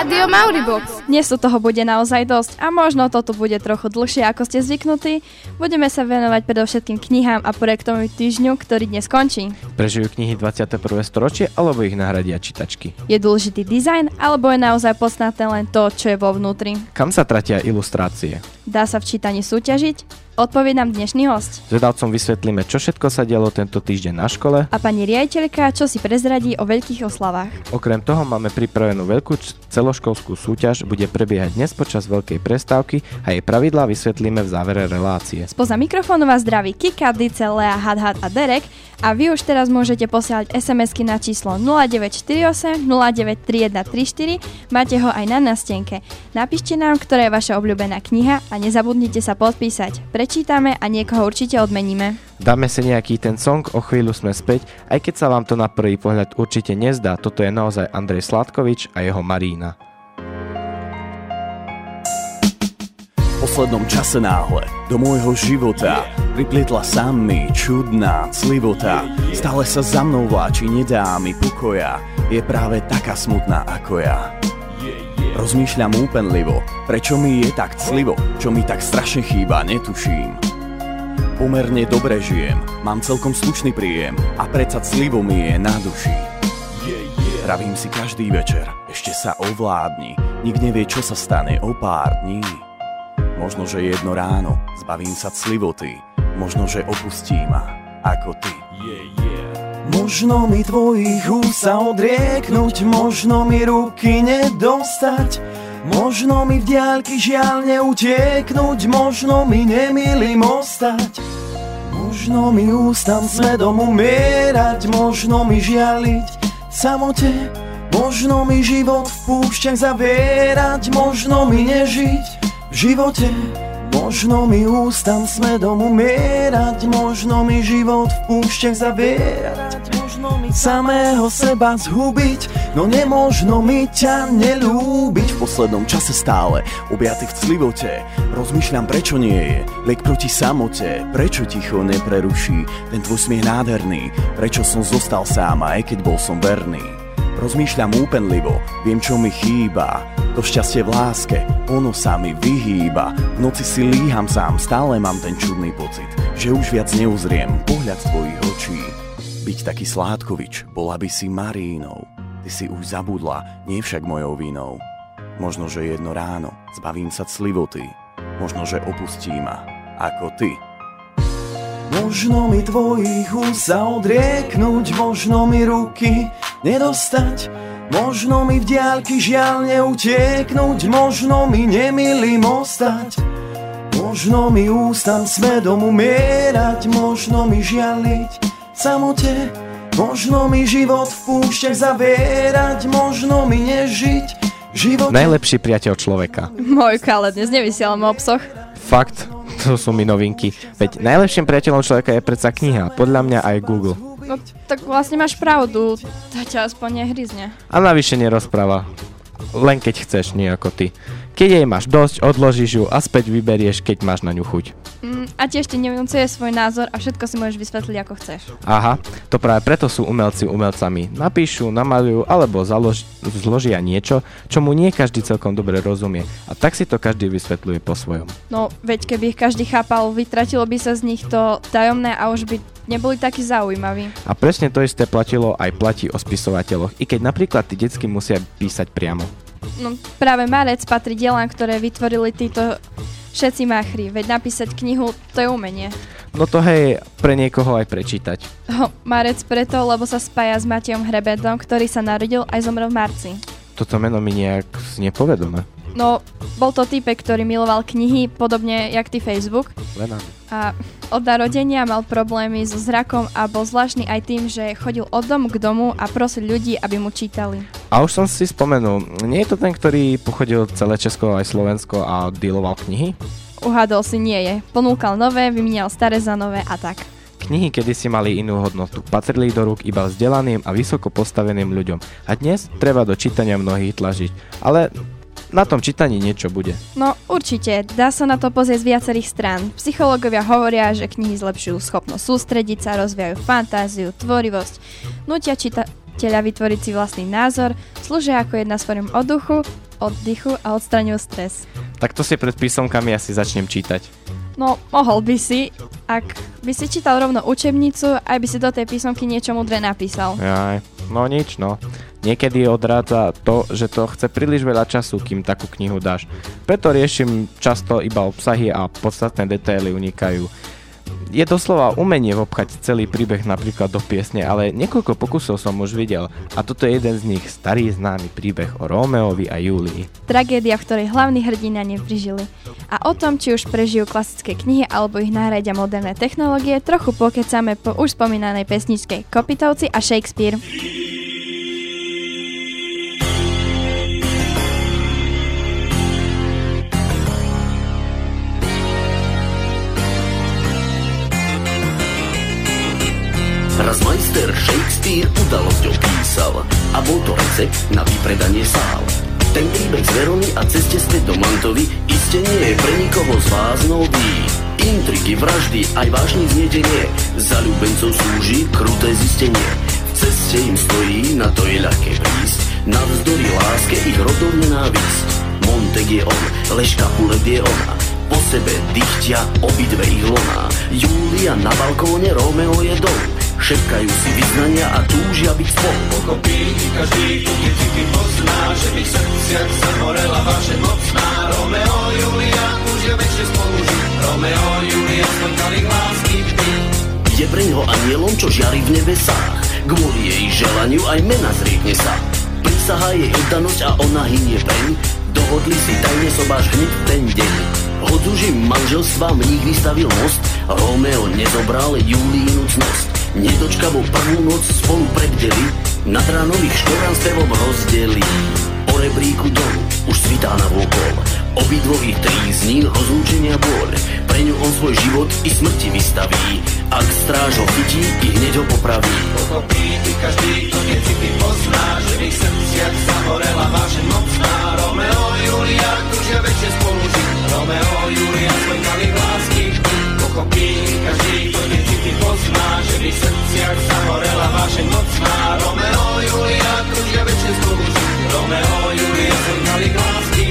Rádio Mauribox. Dnes tu toho bude naozaj dosť a možno to tu bude trochu dlhšie, ako ste zvyknutí. Budeme sa venovať predovšetkým knihám a projektovom týždňu, ktorý dnes končí. Prežijú knihy 21. storočie alebo ich nahradia čítačky? Je dôležitý dizajn alebo je naozaj podstatné len to, čo je vo vnútri? Kam sa tratia ilustrácie? Dá sa v čítaní súťažiť? Odpovie nám dnešný host. Zvedavcom vysvetlíme, čo všetko sa dialo tento týždeň na škole. A pani riaditeľka, čo si prezradí o veľkých oslavách. Okrem toho máme pripravenú veľkú celoškolskú súťaž, bude prebiehať dnes počas veľkej prestávky a jej pravidlá vysvetlíme v závere relácie. Spoza mikrofónu vás zdraví Kika, Dice, Lea, Hadhad a Derek a vy už teraz môžete posielať SMS-ky na číslo 0948 093134, máte ho aj na nástenke. Napíšte nám, ktorá je vaša obľúbená kniha a nezabudnite sa podpísať. Prečítame a niekoho určite odmeníme. Dáme si nejaký ten song, o chvíľu sme späť, aj keď sa vám to na prvý pohľad určite nezdá, toto je naozaj Andrej Sladkovič a jeho Marína. Poslednom čase náhle do môjho života priplietla sa mi čudná clivota. Stále sa za mnou vláči, nedá mi pokoja, je práve taká smutná ako ja. Rozmýšľam úpenlivo, prečo mi je tak clivo, čo mi tak strašne chýba, netuším. Pomerne dobre žijem, mám celkom slušný príjem a predsa clivo mi je na duši. Pravím si každý večer, ešte sa ovládni, nik nevie, čo sa stane o pár dní. Možno, že jedno ráno zbavím sa clivoty, možno, že opustí ma, ako ty. Možno mi tvojich úst sa odrieknúť, možno mi ruky nedostať, možno mi v diaľky žiaľ neutieknúť, možno mi nemilým ostať. Možno mi ústam svedom umierať, možno mi žialiť v samote, možno mi život v púšťach zavierať, možno mi nežiť v živote. Možno mi ústam smedom umierať, možno mi život v púšťach zavierať, možno mi samého seba zhubiť, no nemožno mi ťa nelúbiť. V poslednom čase stále, objatý v clivote, rozmýšľam prečo nie je, liek proti samote, prečo ticho nepreruší ten tvoj smiech nádherný, prečo som zostal sám aj keď bol som verný. Rozmýšľam úpenlivo, viem čo mi chýba. To šťastie v láske, ono sa mi vyhýba. V noci si líham sám, stále mám ten čudný pocit Že už viac neuzriem pohľad tvojich očí. Byť taký sládkovič, bola by si Marínou. Ty si už zabudla, nie však mojou vinou. Možno, že jedno ráno zbavím sa clivoty. Možno, že opustí ma, ako ty Možno mi tvojich úst sa odrieknúť, možno mi ruky nedostať, možno mi v diaľky žiaľ neutieknúť, možno mi nemilým ostať. Možno mi ústam smedom umierať, možno mi žialiť samote, možno mi život v púšťach zavierať, možno mi nežiť život. Najlepší priateľ človeka. Mojka, ale dnes nevysielam o psoch. Fakt, to sú mi novinky. Veď najlepším priateľom človeka je predsa kniha, podľa mňa aj Google. No tak vlastne máš pravdu, to ťa aspoň nehryzne. A navyše nerozpráva. Len keď chceš, nie ako ty. Keď jej máš dosť, odložíš ju a späť vyberieš, keď máš na ňu chuť. Mm, a tiež ti nevynúcuje svoj názor a všetko si môžeš vysvetliť ako chceš. Aha, to práve preto sú umelci umelcami. Napíšu, namalujú alebo založ, zložia niečo, čo mu nie každý celkom dobre rozumie. A tak si to každý vysvetľuje po svojom. No, veď keby ich každý chápal, vytratilo by sa z nich to tajomné a už by neboli takí zaujímaví. A presne to isté platilo aj platí o spisovateľoch, i keď napríklad tí detsky musia písať priamo. No, práve Marec patrí dielám, ktoré vytvorili títo všetci máchri, veď napísať knihu, to je umenie. No to hej, pre niekoho aj prečítať. Ho, Marec preto, lebo sa spája s Matejom Hrebedom, ktorý sa narodil aj zomrel v marci. Toto meno mi nejak znie povedomé. No, bol to typek, ktorý miloval knihy, podobne jak ty Facebook. Len áno. A od narodenia mal problémy so zrakom a bol zvláštny aj tým, že chodil od domu k domu a prosil ľudí, aby mu čítali. A už som si spomenul, nie je to ten, ktorý pochodil celé Česko aj Slovensko a dealoval knihy? Uhádol si nie je. Ponúkal nové, vymienial staré za nové a tak. Knihy kedysi mali inú hodnotu, patrili do rúk iba vzdelaným a vysoko postaveným ľuďom. A dnes treba do čítania mnohých tlažiť. Ale na tom čítaní niečo bude. No určite, dá sa na to pozrieť z viacerých strán. Psychológovia hovoria, že knihy zlepšujú schopnosť sústrediť sa, rozvíjajú fantáziu, tvorivosť, nutia čitateľa vytvoriť si vlastný názor, slúžia ako jedna z form odduchu oddychu a odstraňujú stres. Tak to si pred písomkami asi začnem čítať. No, mohol by si, ak by si čítal rovno učebnicu, aj by si do tej písomky niečo mudré napísal. Jaj, no nič no. Niekedy odrádza to, že to chce príliš veľa času, kým takú knihu dáš. Preto riešim často iba obsahy a podstatné detaily unikajú je doslova umenie obchať celý príbeh napríklad do piesne, ale niekoľko pokusov som už videl a toto je jeden z nich, starý známy príbeh o Rómeovi a Júlii. Tragédia, v ktorej hlavní hrdina neprižili. A o tom, či už prežijú klasické knihy alebo ich nahradia moderné technológie, trochu pokecame po už spomínanej pesničke Kopitovci a Shakespeare. Majster Shakespeare udalosť opísal a bol to recept na vypredanie sál. Ten príbeh z Verony a ceste späť do Mantovy iste nie je pre nikoho z vás nový. Intriky, vraždy, aj vážny zniedenie, za ľúbencov slúži kruté zistenie. V ceste im stojí, na to je ľahké prísť, navzdory láske ich rodov nenávisť. Monteg je on, Leška Pulet je ona, po sebe dychtia obidve ich loná. Julia na balkóne, Romeo je dom, Šepkajú si vyznania a túžia byť spolu. Pochopí každý, kto tie city pozná, že v ich srdciach zahorela vaše mocná. Romeo, Julia, túžia väčšie spolu. Romeo, Julia, smrkali lásky vždy. Je pre ňo anielom, čo žiari v nebesách. Kvôli jej želaniu aj mena zriekne sa. Prisahá jej oddanosť a ona hynie preň. Dohodli si tajne sobáš hneď ten deň. Hoď už im manželstva mních vystavil most, Romeo nezobral Julínu cnosť. Nedočkavo prvú noc spolu prebdeli, nad ránových štorán spevom rozdeli. Po rebríku dolu už svitá na vôkol, obidvových trízní rozlúčenia bôľ. Pre ňu on svoj život i smrti vystaví, ak stráž ho chytí i hneď ho popraví. Pochopí ty každý, kto tie city pozná, že v ich srdciach zahorela vášeň mocná. Romeo, Julia, túžia väčšie spolu žiť. Romeo, Julia, svoj lásky pochopí každý, kto tie pozná, že ich srdciach zahorela vášeň mocná. Romeo, Julia, kružia väčšie spolu Romeo, Julia, zrnali lásky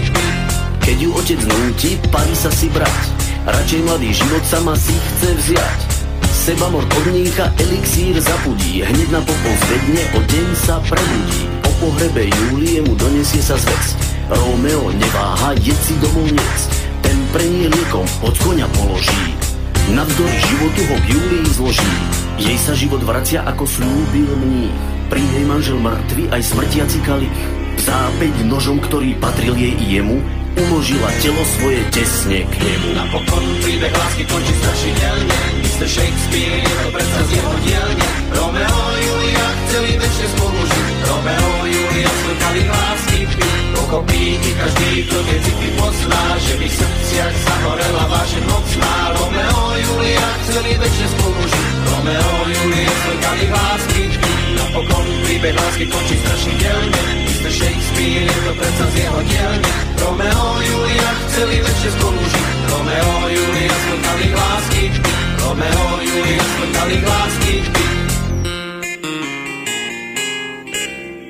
Keď ju otec núti, parí sa si brať, radšej mladý život sama si chce vziať. Seba mor podnícha, elixír zapudí, hneď na popol zvedne, o deň sa prebudí. Po pohrebe Julie mu donesie sa zvesť. Romeo neváha, jed si domov niec. Ten pre nie liekom od konia položí. Navzdory životu ho k Júlii zloží. Jej sa život vracia ako slúbil mních. Pri nej manžel mŕtvy aj smrtiaci kalich. Zápeť nožom, ktorý patril jej i jemu, uložila telo svoje tesne k nemu. Napokon príbeh lásky končí strašidelne, Mr. Shakespeare je to predsa z jeho dielne. Romeo a Julia chceli väčšie spolu žiť, Romeo Julia smrkali lásky Pochopí i každý, kto tie city pozná, že v ich srdciach zahorela vášeň mocná. Romeo Julia chceli väčšie spolu žiť, Romeo Julia smrkali lásky Napokon príbeh lásky končí strašidelne, Mr. Shakespeare je to predsa z jeho dielne. Romeo Julia chceli väčšie spolu žiť, Romeo Julia smrkali lásky Romeo a Julia smrkali lásky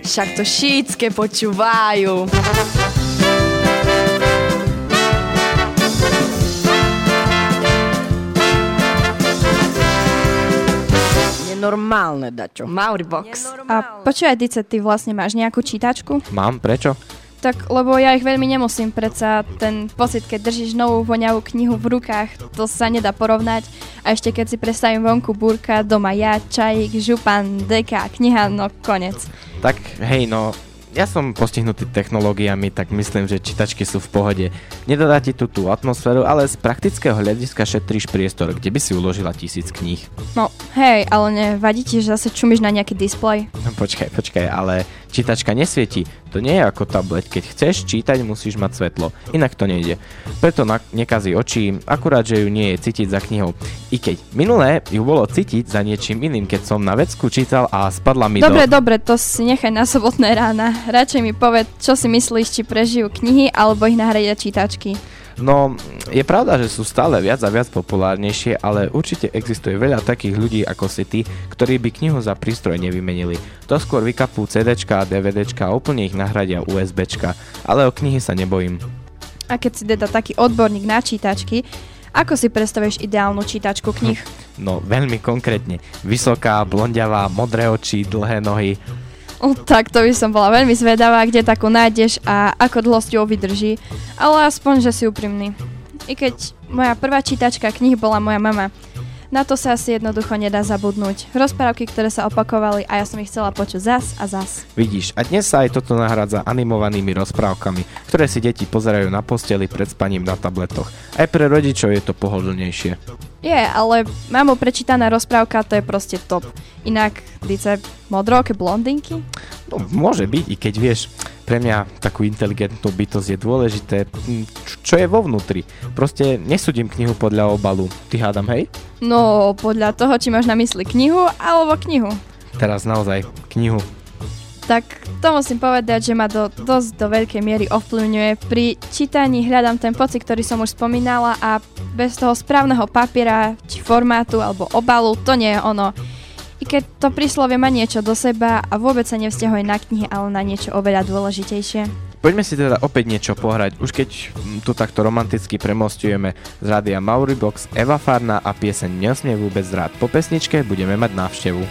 Však to šítske počúvajú. Nenormálne, Dačo. Mauribox. A počúvaj, Dice, ty vlastne máš nejakú čítačku? Mám, prečo? Tak, lebo ja ich veľmi nemusím, predsa ten pocit, keď držíš novú voňavú knihu v rukách, to sa nedá porovnať. A ešte keď si predstavím vonku búrka, doma ja, čajík, župan, deka, kniha, no konec. Tak hej, no ja som postihnutý technológiami, tak myslím, že čítačky sú v pohode. Nedodá ti tu tú atmosféru, ale z praktického hľadiska šetríš priestor, kde by si uložila tisíc kníh. No, hej, ale nevadí ti, že zase čumíš na nejaký displej? No počkaj, počkaj, ale čítačka nesvieti. To nie je ako tablet, keď chceš čítať, musíš mať svetlo, inak to nejde. Preto na- nekazí oči, akurát, že ju nie je cítiť za knihou. I keď minulé ju bolo cítiť za niečím iným, keď som na vecku čítal a spadla mi Dobre, do... dobre, to si nechaj na sobotné rána. Radšej mi povedz, čo si myslíš, či prežijú knihy alebo ich nahradia čítačky. No, je pravda, že sú stále viac a viac populárnejšie, ale určite existuje veľa takých ľudí ako si ty, ktorí by knihu za prístroj nevymenili. To skôr vykapú CDčka a DVDčka a úplne ich nahradia USBčka, ale o knihy sa nebojím. A keď si teda taký odborník na čítačky, ako si predstavuješ ideálnu čítačku knih? No, veľmi konkrétne. Vysoká, blondiavá, modré oči, dlhé nohy, Tak to by som bola veľmi zvedavá, kde takú nájdeš a ako dlho s ňou vydrží. Ale aspoň, že si úprimný. I keď moja prvá čítačka knih bola moja mama. Na to sa asi jednoducho nedá zabudnúť. Rozprávky, ktoré sa opakovali a ja som ich chcela počuť zas a zas. Vidíš, a dnes sa aj toto nahrádza animovanými rozprávkami, ktoré si deti pozerajú na posteli pred spaním na tabletoch. Aj pre rodičov je to pohodlnejšie. Je, ale mamo prečítaná rozprávka to je proste top. Inak, dice, modroké blondinky? No, môže byť, i keď vieš, pre mňa takú inteligentnú bytosť je dôležité, čo je vo vnútri. Proste nesúdim knihu podľa obalu. Ty hádam, hej? No, podľa toho, či máš na mysli knihu alebo knihu. Teraz naozaj, knihu. Tak to musím povedať, že ma do, dosť do veľkej miery ovplyvňuje. Pri čítaní hľadám ten pocit, ktorý som už spomínala a bez toho správneho papiera, či formátu alebo obalu, to nie je ono. I keď to príslovie má niečo do seba a vôbec sa nevzťahuje na knihy, ale na niečo oveľa dôležitejšie. Poďme si teda opäť niečo pohrať, už keď tu takto romanticky premostujeme z rádia Mauribox, Eva Farna a pieseň Nesmie vôbec rád. Po pesničke budeme mať návštevu.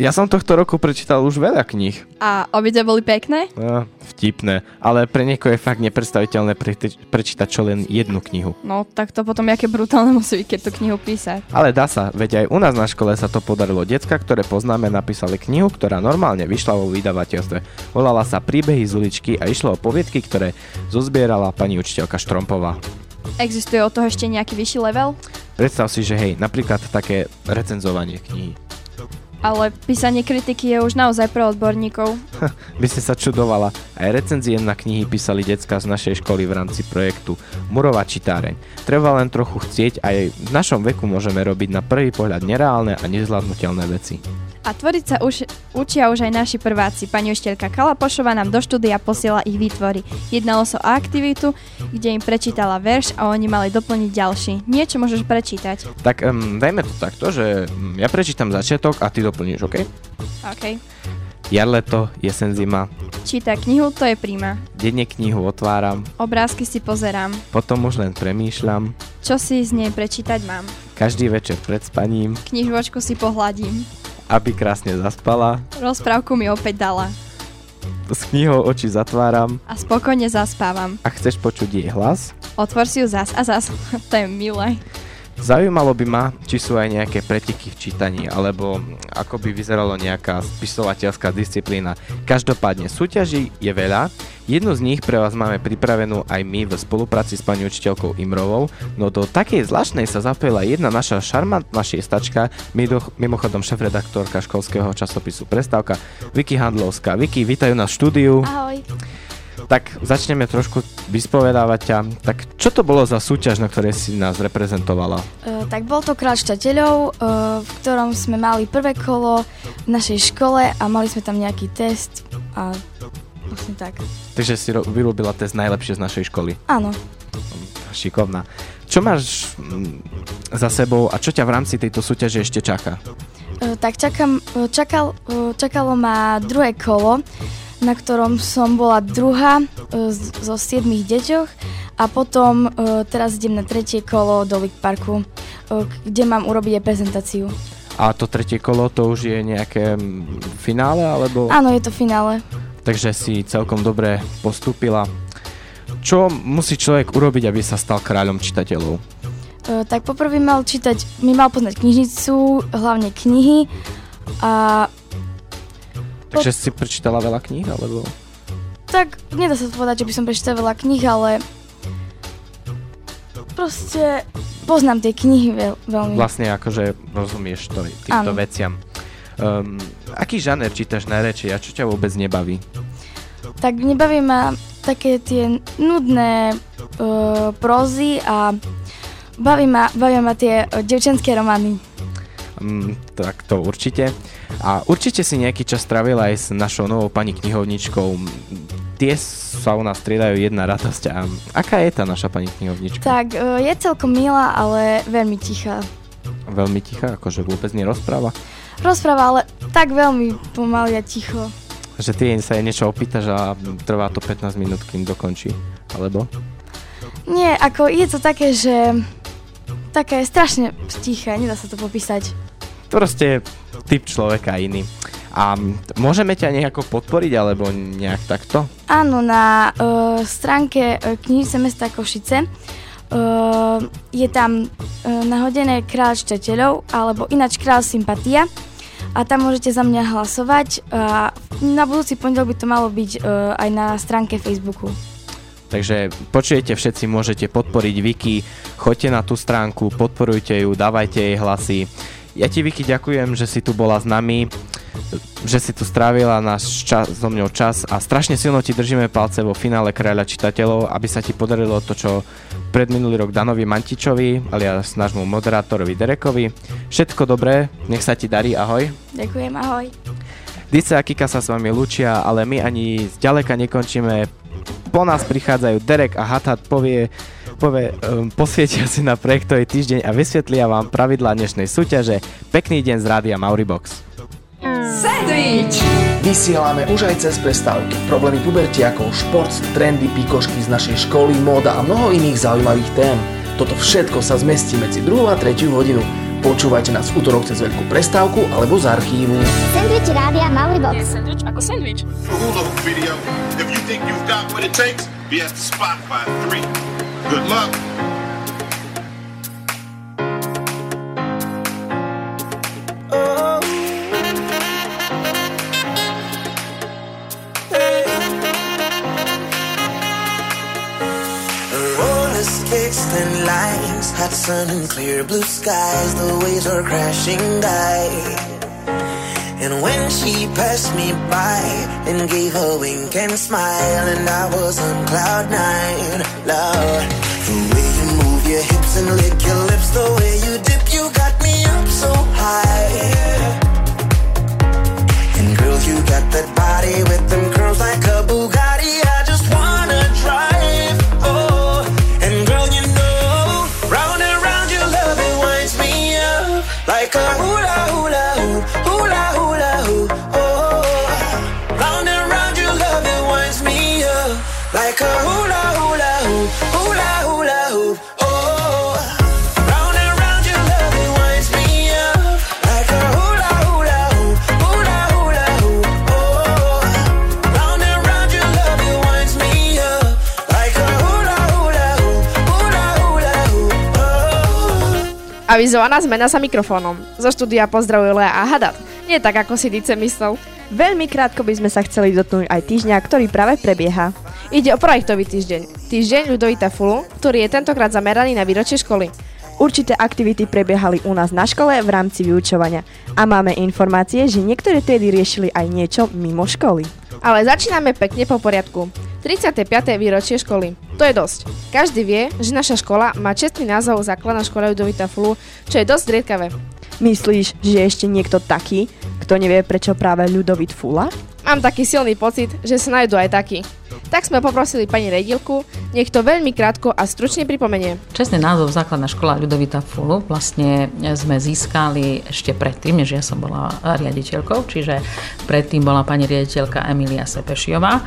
Ja som tohto roku prečítal už veľa kníh. A obidve boli pekné? No, vtipné, ale pre niekoho je fakt nepredstaviteľné pre- prečítať čo len jednu knihu. No, tak to potom aké brutálne musí byť, keď tú knihu písať. Ale dá sa, veď aj u nás na škole sa to podarilo. Decka, ktoré poznáme, napísali knihu, ktorá normálne vyšla vo vydavateľstve. Volala sa Príbehy z uličky a išlo o poviedky, ktoré zozbierala pani učiteľka Štrompová. Existuje od toho ešte nejaký vyšší level? Predstav si, že hej, napríklad také recenzovanie knihy. Ale písanie kritiky je už naozaj pre odborníkov. By ste sa čudovala, aj recenzie na knihy písali decka z našej školy v rámci projektu Murová čitáreň. Treba len trochu chcieť a aj v našom veku môžeme robiť na prvý pohľad nereálne a nezvládnutelné veci. A tvoriť sa už, učia už aj naši prváci. Pani učiteľka Kalapošova nám do štúdia posiela ich výtvory. Jednalo sa o aktivitu, kde im prečítala verš a oni mali doplniť ďalší. Niečo môžeš prečítať. Tak um, dajme to takto, že ja prečítam začiatok a ty doplníš, OK? OK. Jar, leto, jesen, zima. Číta knihu, to je príma. Denne knihu otváram, Obrázky si pozerám. potom už len premýšľam. Čo si z nej prečítať mám? Každý večer pred spaním, Knižočku si pohľadím. Aby krásne zaspala. Rozprávku mi opäť dala. S knihou oči zatváram A spokojne zaspávam. a chceš počuť jej hlas? Otvor si ju zas a zas. to je milé. Zaujímalo by ma, či sú aj nejaké pretiky v čítaní, alebo ako by vyzeralo nejaká spisovateľská disciplína. Každopádne, súťaží je veľa, jednu z nich pre vás máme pripravenú aj my v spolupráci s pani učiteľkou Imrovou, no do takej zvláštnej sa zapojila jedna naša šarmantná šiestačka, mimochodom šefredaktorka školského časopisu Prestávka, Vicky Handlovská. Vicky, vítajú nás v štúdiu. Ahoj. Tak začneme trošku vyspovedávať ťa. Tak čo to bolo za súťaž, na ktorej si nás reprezentovala? Uh, tak bol to krát štateľov, uh, v ktorom sme mali prvé kolo v našej škole a mali sme tam nejaký test a vlastne tak. Takže si ro- vyrobila test najlepšie z našej školy. Áno. Šikovná. Čo máš mm, za sebou a čo ťa v rámci tejto súťaže ešte čaká? Uh, tak čakám, uh, čakal, uh, čakalo ma druhé kolo, na ktorom som bola druhá uh, z- zo siedmých deťoch a potom uh, teraz idem na tretie kolo do Lake Parku, uh, kde mám urobiť aj prezentáciu. A to tretie kolo, to už je nejaké mm, finále, alebo... Áno, je to finále. Takže si celkom dobre postúpila. Čo musí človek urobiť, aby sa stal kráľom čitateľov? Uh, tak poprvé mal čítať, mi mal poznať knižnicu, hlavne knihy a Takže si prečítala veľa kníh, alebo... tak nedá sa povedať, že by som prečítala veľa kníh, ale proste poznám tie knihy veľ, veľmi. Vlastne akože rozumieš to, týmto veciam. Um, aký žáner čítaš najradšej a čo ťa vôbec nebaví? Tak nebaví ma také tie nudné uh, prózy a baví ma, bavia ma tie uh, devčenské romány. Mm, tak to určite. A určite si nejaký čas strávila aj s našou novou pani knihovničkou. Tie sa u nás striedajú jedna radosť. A aká je tá naša pani knihovnička? Tak uh, je celkom milá, ale veľmi tichá. Veľmi tichá, akože vôbec nerozpráva. Rozpráva, ale tak veľmi pomaly a ticho. Že ty sa jej niečo opýtaš a trvá to 15 minút, kým dokončí. Alebo? Nie, ako je to také, že také strašne tiché, nedá sa to popísať. Proste typ človeka iný. A môžeme ťa nejako podporiť, alebo nejak takto? Áno, na uh, stránke uh, knižnice mesta Košice uh, je tam uh, nahodené král čitateľov alebo ináč král sympatia a tam môžete za mňa hlasovať a na budúci pondelok by to malo byť uh, aj na stránke Facebooku. Takže počujete, všetci môžete podporiť Viki, choďte na tú stránku, podporujte ju, dávajte jej hlasy. Ja ti Viki ďakujem, že si tu bola s nami, že si tu strávila náš čas, so mňou čas a strašne silno ti držíme palce vo finále Kráľa čitateľov, aby sa ti podarilo to, čo pred minulý rok Danovi Mantičovi, alias nášmu moderátorovi Derekovi. Všetko dobré, nech sa ti darí, ahoj. Ďakujem, ahoj. Dice a Kika sa s vami lučia, ale my ani zďaleka nekončíme. Po nás prichádzajú Derek a Hatat povie, povie um, posvietia si na projektový týždeň a vysvetlia vám pravidlá dnešnej súťaže. Pekný deň z rádia Mauribox. Vysielame už aj cez prestávky. Problémy pubertiakov, šport, trendy, pikošky z našej školy, móda a mnoho iných zaujímavých tém. Toto všetko sa zmestí medzi 2 a 3 hodinu. Počúvajte nás v útorok cez veľkú prestávku alebo z archívu. Sandwich Rádia Mauribox. Hula hoop video. If you think you've got what it takes, be at the spot by three. Good luck. Oh. Roller skates, thin lines, hot sun and clear blue skies. The waves are crashing by. And when she passed me by and gave a wink and smile, and I was on cloud nine, Lord, the way you move your hips and lick your lips, the way you dip, you got me up so high. And girl, you got that body with them Avizovaná zmena za mikrofónom. Zo štúdia pozdravuje Lea a Hadat. Nie tak, ako si Dice myslel. Veľmi krátko by sme sa chceli dotknúť aj týždňa, ktorý práve prebieha. Ide o projektový týždeň. Týždeň Ľudovita Fulu, ktorý je tentokrát zameraný na výročie školy. Určité aktivity prebiehali u nás na škole v rámci vyučovania a máme informácie, že niektoré triedy riešili aj niečo mimo školy. Ale začíname pekne po poriadku. 35. výročie školy. To je dosť. Každý vie, že naša škola má čestný názov základná škola Ľudovita Fulu, čo je dosť zriedkavé. Myslíš, že je ešte niekto taký, kto nevie prečo práve Ľudovit Fula? Mám taký silný pocit, že sa nájdú aj takí. Tak sme poprosili pani redilku, nech to veľmi krátko a stručne pripomenie. Čestný názov Základná škola Ľudovita Fulu vlastne sme získali ešte predtým, než ja som bola riaditeľkou, čiže predtým bola pani riaditeľka Emilia Sepešiová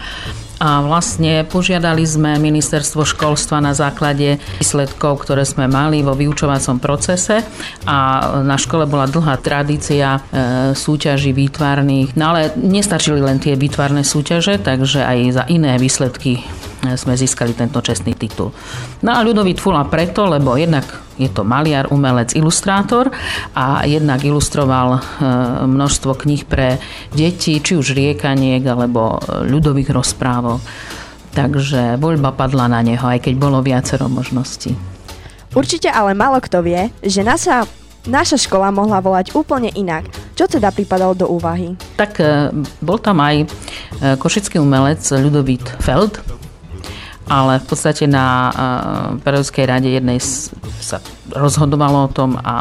a vlastne požiadali sme ministerstvo školstva na základe výsledkov, ktoré sme mali vo vyučovacom procese. A na škole bola dlhá tradícia e, súťaží výtvarných, no ale nestačili len tie výtvarné súťaže, takže aj za iné výsledky sme získali tento čestný titul. No a Ľudovít Fula preto, lebo jednak je to maliar, umelec, ilustrátor a jednak ilustroval e, množstvo kníh pre deti, či už riekaniek alebo ľudových rozprávok. Takže voľba padla na neho, aj keď bolo viacero možností. Určite ale málo kto vie, že naša, naša škola mohla volať úplne inak. Čo teda pripadalo do úvahy? Tak e, bol tam aj e, košický umelec Ľudovít Feld, ale v podstate na uh, periodickej rade jednej sa rozhodovalo o tom a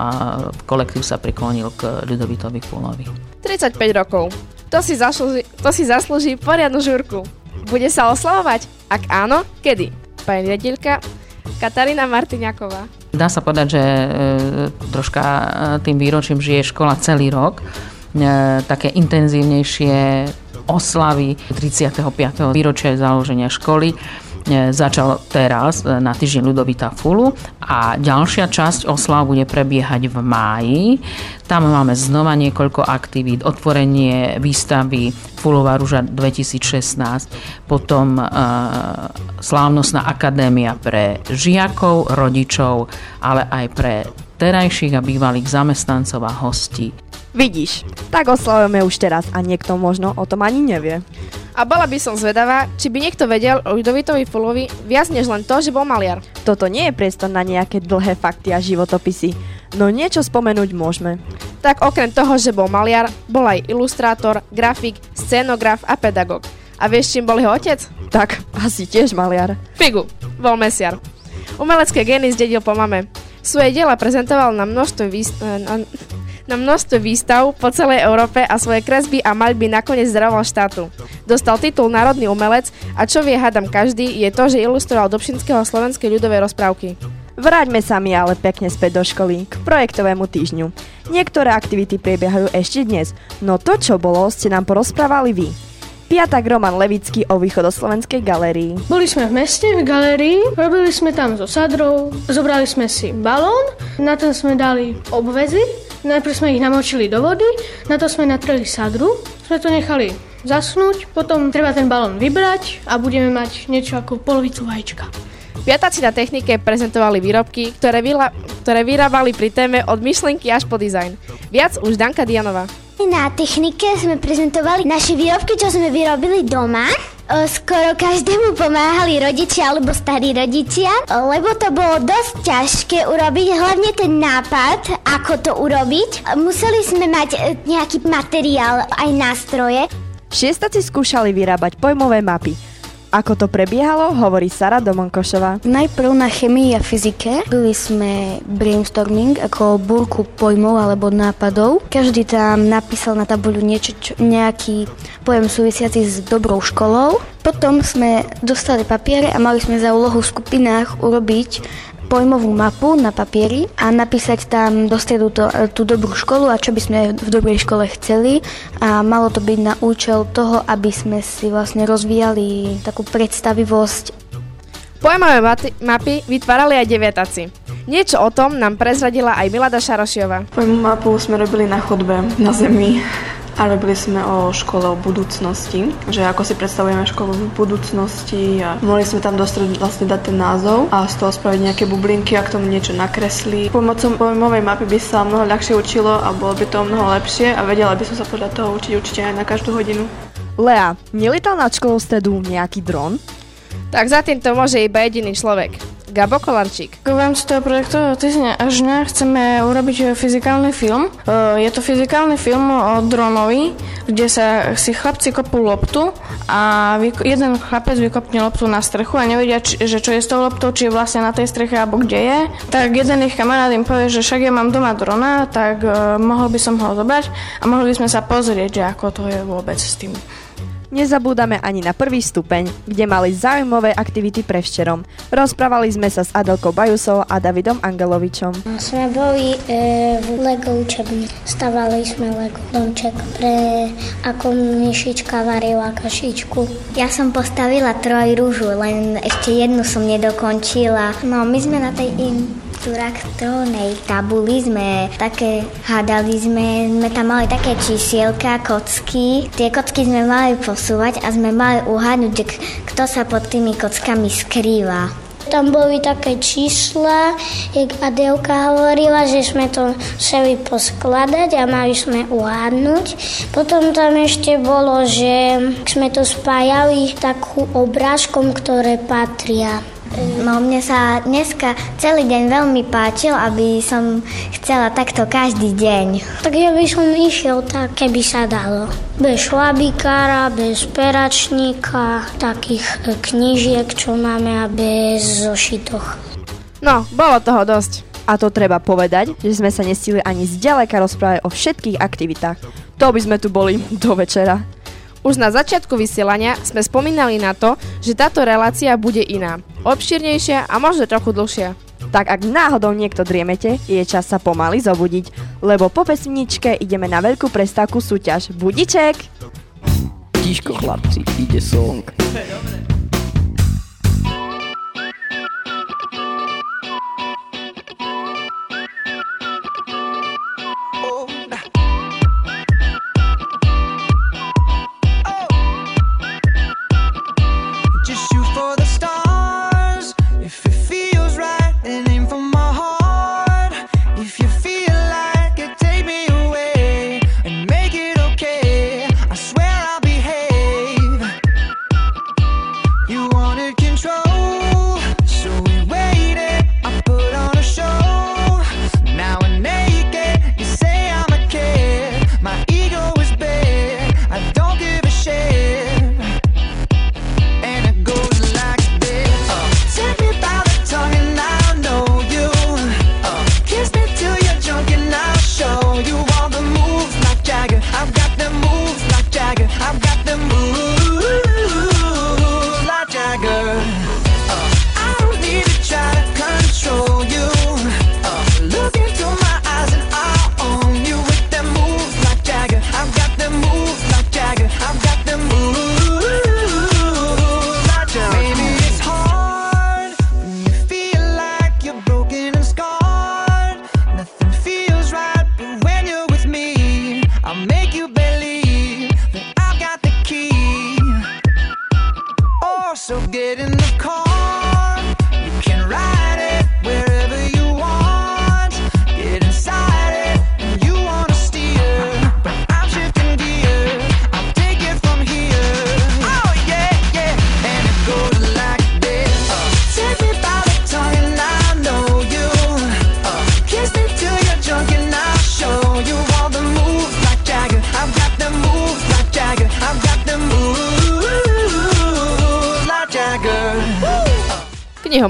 kolektív sa priklonil k Ľudovitovi Fúlovi. 35 rokov. To si, zaslúži, to si zaslúži poriadnu žurku. Bude sa oslavovať? Ak áno, kedy? Pani riaditeľka Katarína Martiňaková. Dá sa povedať, že e, troška e, tým výročím žije škola celý rok. E, také intenzívnejšie oslavy 35. výročia založenia školy začal teraz e, na týždeň Ludovita Fulu a ďalšia časť oslav bude prebiehať v máji. Tam máme znova niekoľko aktivít, otvorenie výstavy Fulová rúža 2016, potom e, slávnostná akadémia pre žiakov, rodičov, ale aj pre terajších a bývalých zamestnancov a hostí. Vidíš, tak oslavujeme už teraz a niekto možno o tom ani nevie. A bola by som zvedavá, či by niekto vedel o Ľudovitovi Fulovi viac než len to, že bol maliar. Toto nie je priestor na nejaké dlhé fakty a životopisy, no niečo spomenúť môžeme. Tak okrem toho, že bol maliar, bol aj ilustrátor, grafik, scénograf a pedagóg. A vieš, čím bol jeho otec? Tak, asi tiež maliar. Figu, bol mesiar. Umelecké gény zdedil po mame. Svoje diela prezentoval na množstvo výst- na, na množstvo výstav po celej Európe a svoje kresby a maľby nakoniec zdaroval štátu. Dostal titul Národný umelec a čo vie hádam každý je to, že ilustroval Dobšinského slovenskej ľudovej rozprávky. Vráťme sa mi ale pekne späť do školy, k projektovému týždňu. Niektoré aktivity prebiehajú ešte dnes, no to, čo bolo, ste nám porozprávali vy. Piatak Roman Levický o východoslovenskej galérii. Boli sme v meste, v galérii, robili sme tam so sadrou, zobrali sme si balón, na ten sme dali obvezy, najprv sme ich namočili do vody, na to sme natreli sadru, sme to nechali zasnúť, potom treba ten balón vybrať a budeme mať niečo ako polovicu vajíčka. Piatáci na technike prezentovali výrobky, ktoré, vyla, ktoré vyrábali pri téme od myšlenky až po dizajn. Viac už Danka Dianova. Na technike sme prezentovali naše výrobky, čo sme vyrobili doma. Skoro každému pomáhali rodičia alebo starí rodičia, lebo to bolo dosť ťažké urobiť, hlavne ten nápad, ako to urobiť. Museli sme mať e, nejaký materiál, aj nástroje. Šiestaci skúšali vyrábať pojmové mapy. Ako to prebiehalo, hovorí Sara Domonkošová. Najprv na chemii a fyzike byli sme brainstorming ako burku pojmov alebo nápadov. Každý tam napísal na tabuľu niečo, čo, nejaký pojem súvisiaci s dobrou školou. Potom sme dostali papiere a mali sme za úlohu v skupinách urobiť pojmovú mapu na papieri a napísať tam do stredu to, tú dobrú školu a čo by sme v dobrej škole chceli a malo to byť na účel toho, aby sme si vlastne rozvíjali takú predstavivosť. Pojmové mapy vytvárali aj deviataci. Niečo o tom nám prezradila aj Milada Šarošiova. Pojmovú mapu sme robili na chodbe, na zemi A robili sme o škole o budúcnosti, že ako si predstavujeme školu v budúcnosti a mohli sme tam dostať vlastne dať ten názov a z toho spraviť nejaké bublinky a k tomu niečo nakresli. Pomocou pojmovej mapy by sa mnoho ľahšie učilo a bolo by to mnoho lepšie a vedela by som sa podľa toho učiť určite aj na každú hodinu. Lea, nelietal nad školou stredu nejaký dron? Tak za týmto môže iba jediný človek. Gabo Kolančík. V rámci toho projektového týždňa až dňa chceme urobiť fyzikálny film. E, Je to fyzikálny film o dronovi, kde sa si chlapci kopú loptu a jeden chlapec vykopne loptu na strechu a nevedia, že čo je s tou loptou, či je vlastne na tej streche alebo kde je. Tak jeden ich kamarát im povie, že však ja mám doma drona, tak uh, mohol by som ho zobrať a mohli by sme sa pozrieť, že ako to je vôbec s tým. Nezabúdame ani na prvý stupeň, kde mali zaujímavé aktivity pre včerom. Rozprávali sme sa s Adelkou Bajusou a Davidom Angelovičom. Sme boli e, v Lego učebni. Stavali sme Lego domček pre ako myšička varila kašičku. Ja som postavila troj rúžu, len ešte jednu som nedokončila. No my sme na tej in traktornej tabuli sme také, hádali sme, sme tam mali také čísielka, kocky. Tie kocky sme mali posúvať a sme mali uhádnuť, že kto sa pod tými kockami skrýva. Tam boli také čísla, jak Adelka hovorila, že sme to chceli poskladať a mali sme uhádnuť. Potom tam ešte bolo, že sme to spájali takú obrážkom, ktoré patria. No mne sa dneska celý deň veľmi páčil, aby som chcela takto každý deň. Tak ja by som išiel tak, keby sa dalo. Bez šlabikára, bez peračníka, takých e, knížiek, čo máme a bez zošitoch. No, bolo toho dosť. A to treba povedať, že sme sa nestihli ani zďaleka rozprávať o všetkých aktivitách. To by sme tu boli do večera. Už na začiatku vysielania sme spomínali na to, že táto relácia bude iná, obšírnejšia a možno trochu dlhšia. Tak ak náhodou niekto driemete, je čas sa pomaly zobudiť, lebo po pesničke ideme na veľkú prestávku súťaž. Budiček! Tiško chlapci, ide song. Just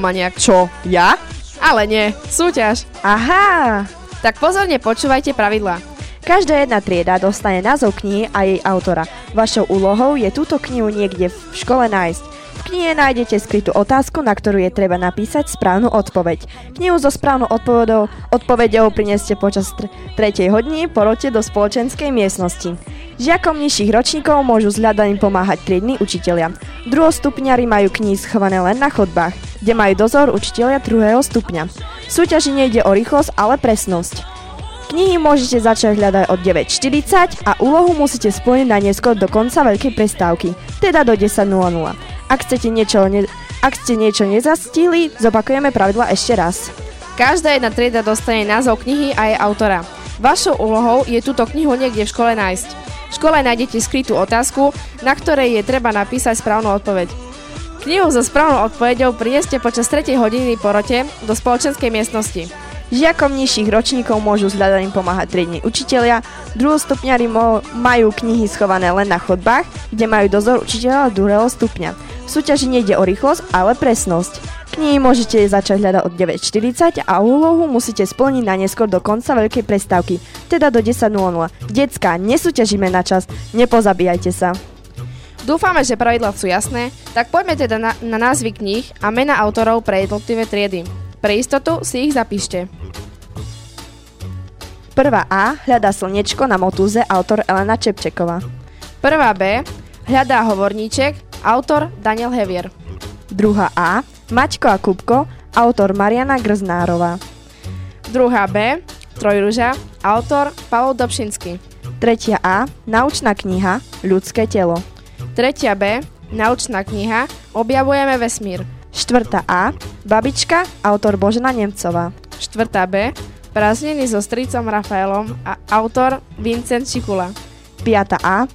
Knihomaniak. Čo? Ja? Ale nie, súťaž. Aha! Tak pozorne počúvajte pravidlá. Každá jedna trieda dostane názov knihy a jej autora. Vašou úlohou je túto knihu niekde v škole nájsť. V knihe nájdete skrytú otázku, na ktorú je treba napísať správnu odpoveď. Knihu so správnou odpovedou, odpovedou prineste počas tr- tretej hodiny porote do spoločenskej miestnosti. Žiakom nižších ročníkov môžu s hľadaním pomáhať triedni učitelia. Druhostupňari majú knihy schované len na chodbách, kde majú dozor učitelia druhého stupňa. V súťaži nejde o rýchlosť, ale presnosť. Knihy môžete začať hľadať od 9.40 a úlohu musíte splniť na neskôr do konca veľkej prestávky, teda do 10.00. Ak, chcete niečo ne- ak ste niečo nezastihli, zopakujeme pravidla ešte raz. Každá jedna trieda dostane názov knihy a jej autora. Vašou úlohou je túto knihu niekde v škole nájsť. V škole nájdete skrytú otázku, na ktorej je treba napísať správnu odpoveď. Knihu so správnou odpoveďou prineste počas 3. hodiny porote do spoločenskej miestnosti. Žiakom nižších ročníkov môžu s hľadaním pomáhať triedni učitelia, druhostupňari majú knihy schované len na chodbách, kde majú dozor učiteľa druhého stupňa. V súťaži nejde o rýchlosť, ale presnosť. Knihy môžete začať hľadať od 9.40 a úlohu musíte splniť na neskôr do konca veľkej prestávky, teda do 10.00. Decka, nesúťažíme na čas, nepozabíjajte sa. Dúfame, že pravidlá sú jasné, tak poďme teda na, na názvy kníh a mena autorov pre jednotlivé triedy. Pre istotu si ich zapíšte. Prvá A hľadá slnečko na motúze, autor Elena Čepčeková. Prvá B hľadá hovorníček, autor Daniel Hevier. Druhá A Maťko a Kupko, autor Mariana Grznárová. Druhá B Trojruža, autor Pavol Dobšinsky. Tretia A Naučná kniha Ľudské telo. Tretia B Naučná kniha Objavujeme vesmír. Štvrtá A Babička, autor Božena Nemcová. Štvrtá B Prázdniny so stricom Rafaelom a autor Vincent Čikula. 5. A.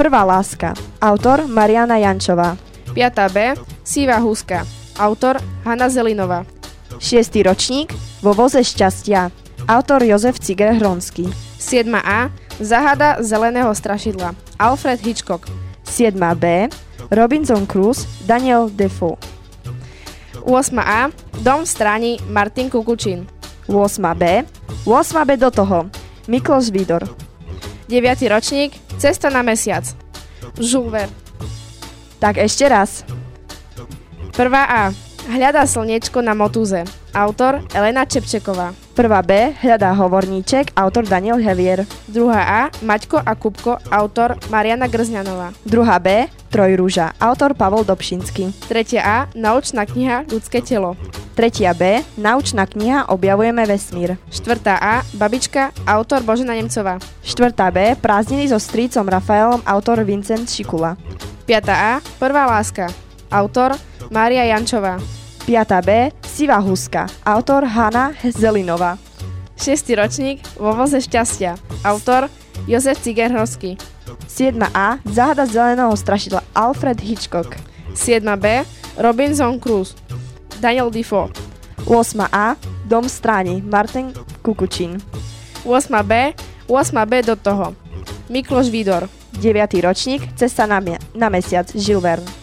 Prvá láska. Autor Mariana Jančová. 5. B. Sýva húska. Autor Hanna Zelinová. 6. ročník. Vo voze šťastia. Autor Jozef Ciger Hronský. 7. A. Zahada zeleného strašidla. Alfred Hitchcock. 7. B. Robinson Crusoe. Daniel Defoe. 8. A. Dom v stráni Martin Kukučín. 8. B. 8. B do toho. Mikloš Vidor. 9. ročník Cesta na mesiac. Jules Verne. Tak ešte raz. 1. A. Hľadá slniečko na motúze. Autor Elena Čepčeková. 1. B. Hľadá hovorníček. Autor Daniel Hevier. 2. A. Maťko a Kupko. Autor Mariana Grzňanová. 2. B. Trojrúža. Autor Pavol Dobšinský. 3. A. Naučná kniha Ľudské telo. 3. B. Naučná kniha Objavujeme vesmír. 4. A. Babička. Autor Božena Nemcová. 4. B. Prázdniny so strýcom Rafaelom. Autor Vincent Šikula. 5. A. Prvá láska. Autor Mária Jančová. 5. B. Sivá huska. Autor Hanna Zelinová. 6. ročník Vo voze šťastia. Autor Jozef Cigerhovský. 7. A. Záhada zeleného strašidla Alfred Hitchcock. 7. B. Robinson Crusoe. Daniel Defoe. 8. A. Dom stráni Martin Kukučín. 8. B. 8. B do toho. Mikloš Vidor. 9. ročník Cesta na, mia- na mesiac Jules Verne.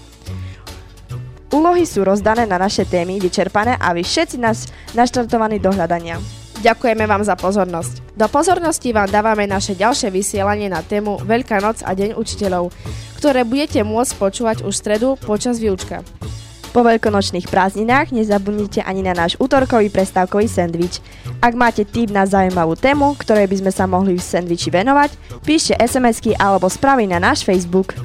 Úlohy sú rozdané na naše témy, vyčerpané a vy všetci nás naštartovaní do hľadania. Ďakujeme vám za pozornosť. Do pozornosti vám dávame naše ďalšie vysielanie na tému Veľká noc a Deň učiteľov, ktoré budete môcť počúvať už v stredu počas výučka. Po veľkonočných prázdninách nezabudnite ani na náš útorkový prestávkový sendvič. Ak máte tip na zaujímavú tému, ktorej by sme sa mohli v sendviči venovať, píšte SMS-ky alebo správy na náš Facebook.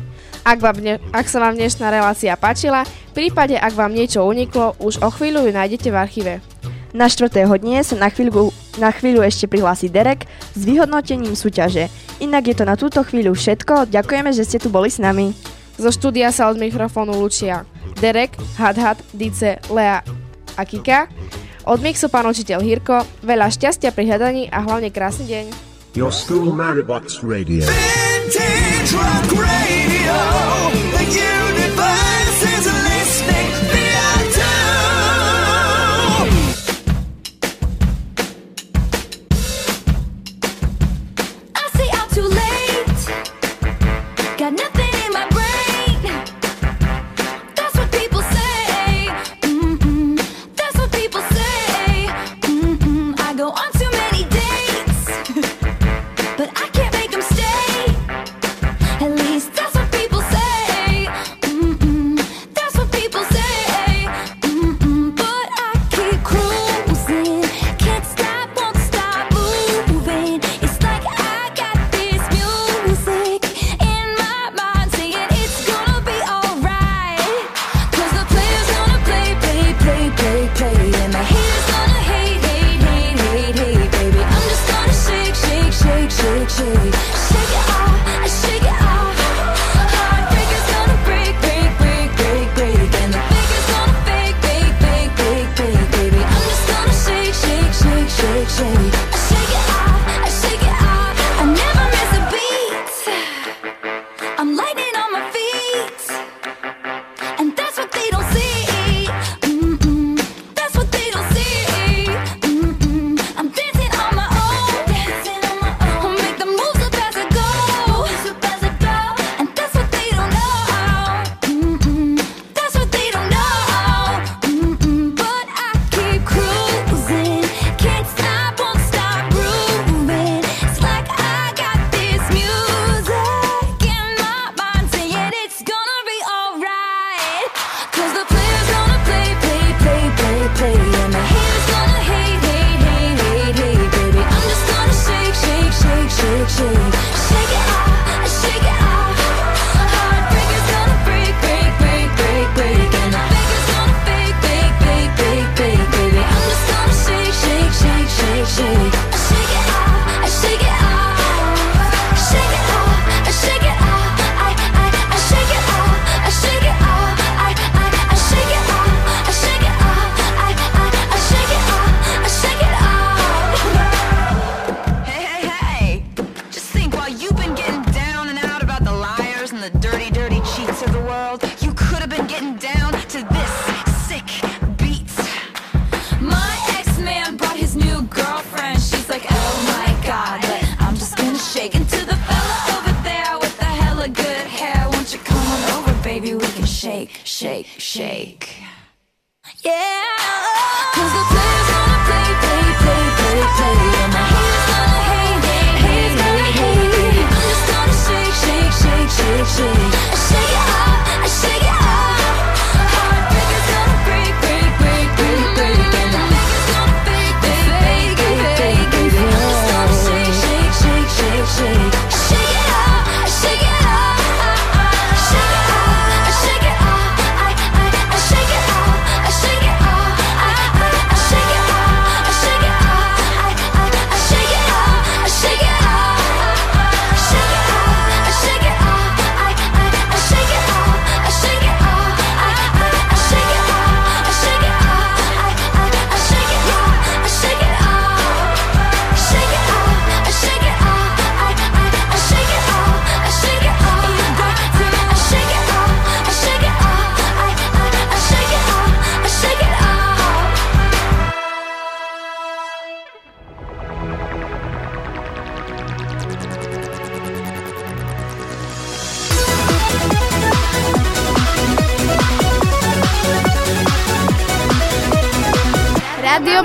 Ak, vám dne, ak sa vám dnešná relácia páčila, v prípade, ak vám niečo uniklo, už o chvíľu ju nájdete v archíve. Na 4. hodine sa na chvíľu, na chvíľu ešte prihlási Derek s vyhodnotením súťaže. Inak je to na túto chvíľu všetko, ďakujeme, že ste tu boli s nami. Zo štúdia sa od mikrofónu lučia Derek, Hadhad, Dice, Lea a Kika. Od mixu pán učiteľ Hirko, veľa šťastia pri hľadaní a hlavne krásny deň. Your school Maribox Radio. Vintage rock radio. The universe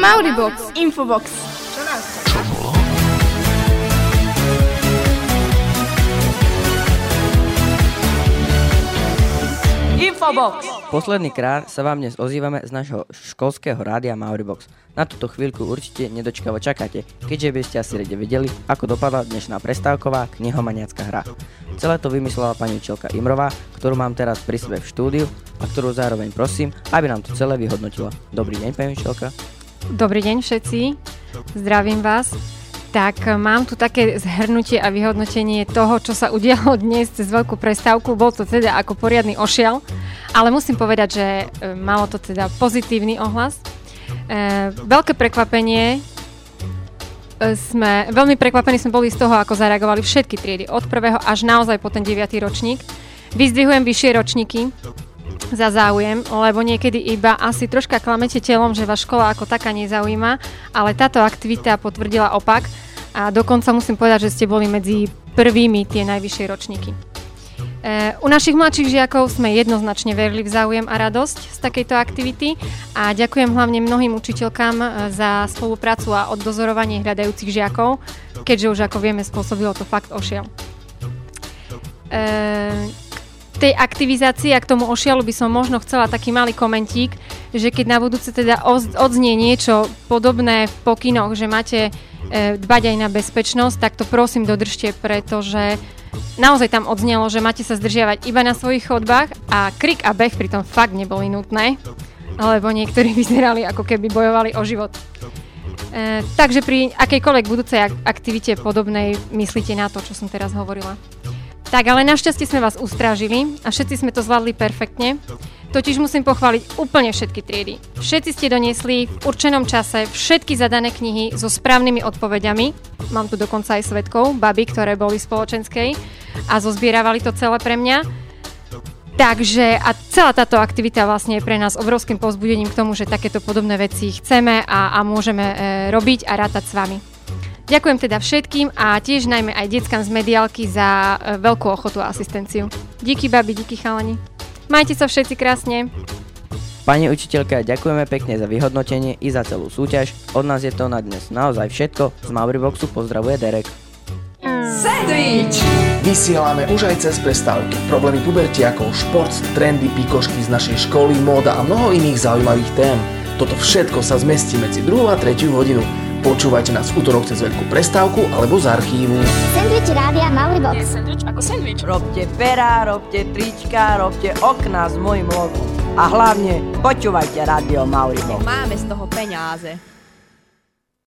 Mauribox. Infobox. Infobox. Posledný krát sa vám dnes ozývame z našho školského rádia Mauribox. Na túto chvíľku určite nedočkavo čakáte, keďže by ste asi rade vedeli, ako dopadla dnešná prestávková knihomaniacká hra. Celé to vymyslela pani učiteľka Imrová, ktorú mám teraz pri sebe v štúdiu a ktorú zároveň prosím, aby nám to celé vyhodnotila. Dobrý deň, pani učiteľka. Dobrý deň všetci, zdravím vás. Tak e, mám tu také zhrnutie a vyhodnotenie toho, čo sa udialo dnes cez veľkú prestávku. Bol to teda ako poriadny ošiel, ale musím povedať, že e, malo to teda pozitívny ohlas. E, veľké prekvapenie e, sme, veľmi prekvapení sme boli z toho, ako zareagovali všetky triedy, od prvého až naozaj po ten 9. ročník. Vyzdvihujem vyššie ročníky, za záujem, lebo niekedy iba asi troška klamete telom, že vás škola ako taká nezaujíma, ale táto aktivita potvrdila opak a dokonca musím povedať, že ste boli medzi prvými tie najvyššie ročníky. E, u našich mladších žiakov sme jednoznačne verili v záujem a radosť z takejto aktivity a ďakujem hlavne mnohým učiteľkám e, za spoluprácu a oddozorovanie hľadajúcich žiakov, keďže už ako vieme spôsobilo to fakt ošiel. E, tej aktivizácii a k tomu ošialu by som možno chcela taký malý komentík, že keď na budúce teda odznie niečo podobné v pokynoch, že máte e, dbať aj na bezpečnosť, tak to prosím dodržte, pretože naozaj tam odznelo, že máte sa zdržiavať iba na svojich chodbách a krik a beh pritom fakt neboli nutné, lebo niektorí vyzerali ako keby bojovali o život. E, takže pri akejkoľvek budúcej ak- aktivite podobnej myslíte na to, čo som teraz hovorila. Tak, ale našťastie sme vás ustrážili a všetci sme to zvládli perfektne. Totiž musím pochváliť úplne všetky triedy. Všetci ste doniesli v určenom čase všetky zadané knihy so správnymi odpovediami. Mám tu dokonca aj svetkov, baby, ktoré boli spoločenskej a zozbieravali to celé pre mňa. Takže a celá táto aktivita vlastne je pre nás obrovským povzbudením k tomu, že takéto podobné veci chceme a, a môžeme e, robiť a rátať s vami. Ďakujem teda všetkým a tiež najmä aj deckám z mediálky za e, veľkú ochotu a asistenciu. Díky babi, díky chalani. Majte sa všetci krásne. Pani učiteľka, ďakujeme pekne za vyhodnotenie i za celú súťaž. Od nás je to na dnes naozaj všetko. Z Mauriboxu pozdravuje Derek. Sandwich! Vysielame už aj cez prestávky. Problémy pubertiakov, šport, trendy, pikošky z našej školy, móda a mnoho iných zaujímavých tém. Toto všetko sa zmestí medzi 2 a 3 hodinu. Počúvajte nás v útorok cez veľkú prestávku alebo z archívu. Sandwich Rádia Mauribox. Sandwich ako sandwich. Robte perá, robte trička, robte okná s mojim logom. A hlavne počúvajte Rádio Mauribox. Máme z toho peniaze.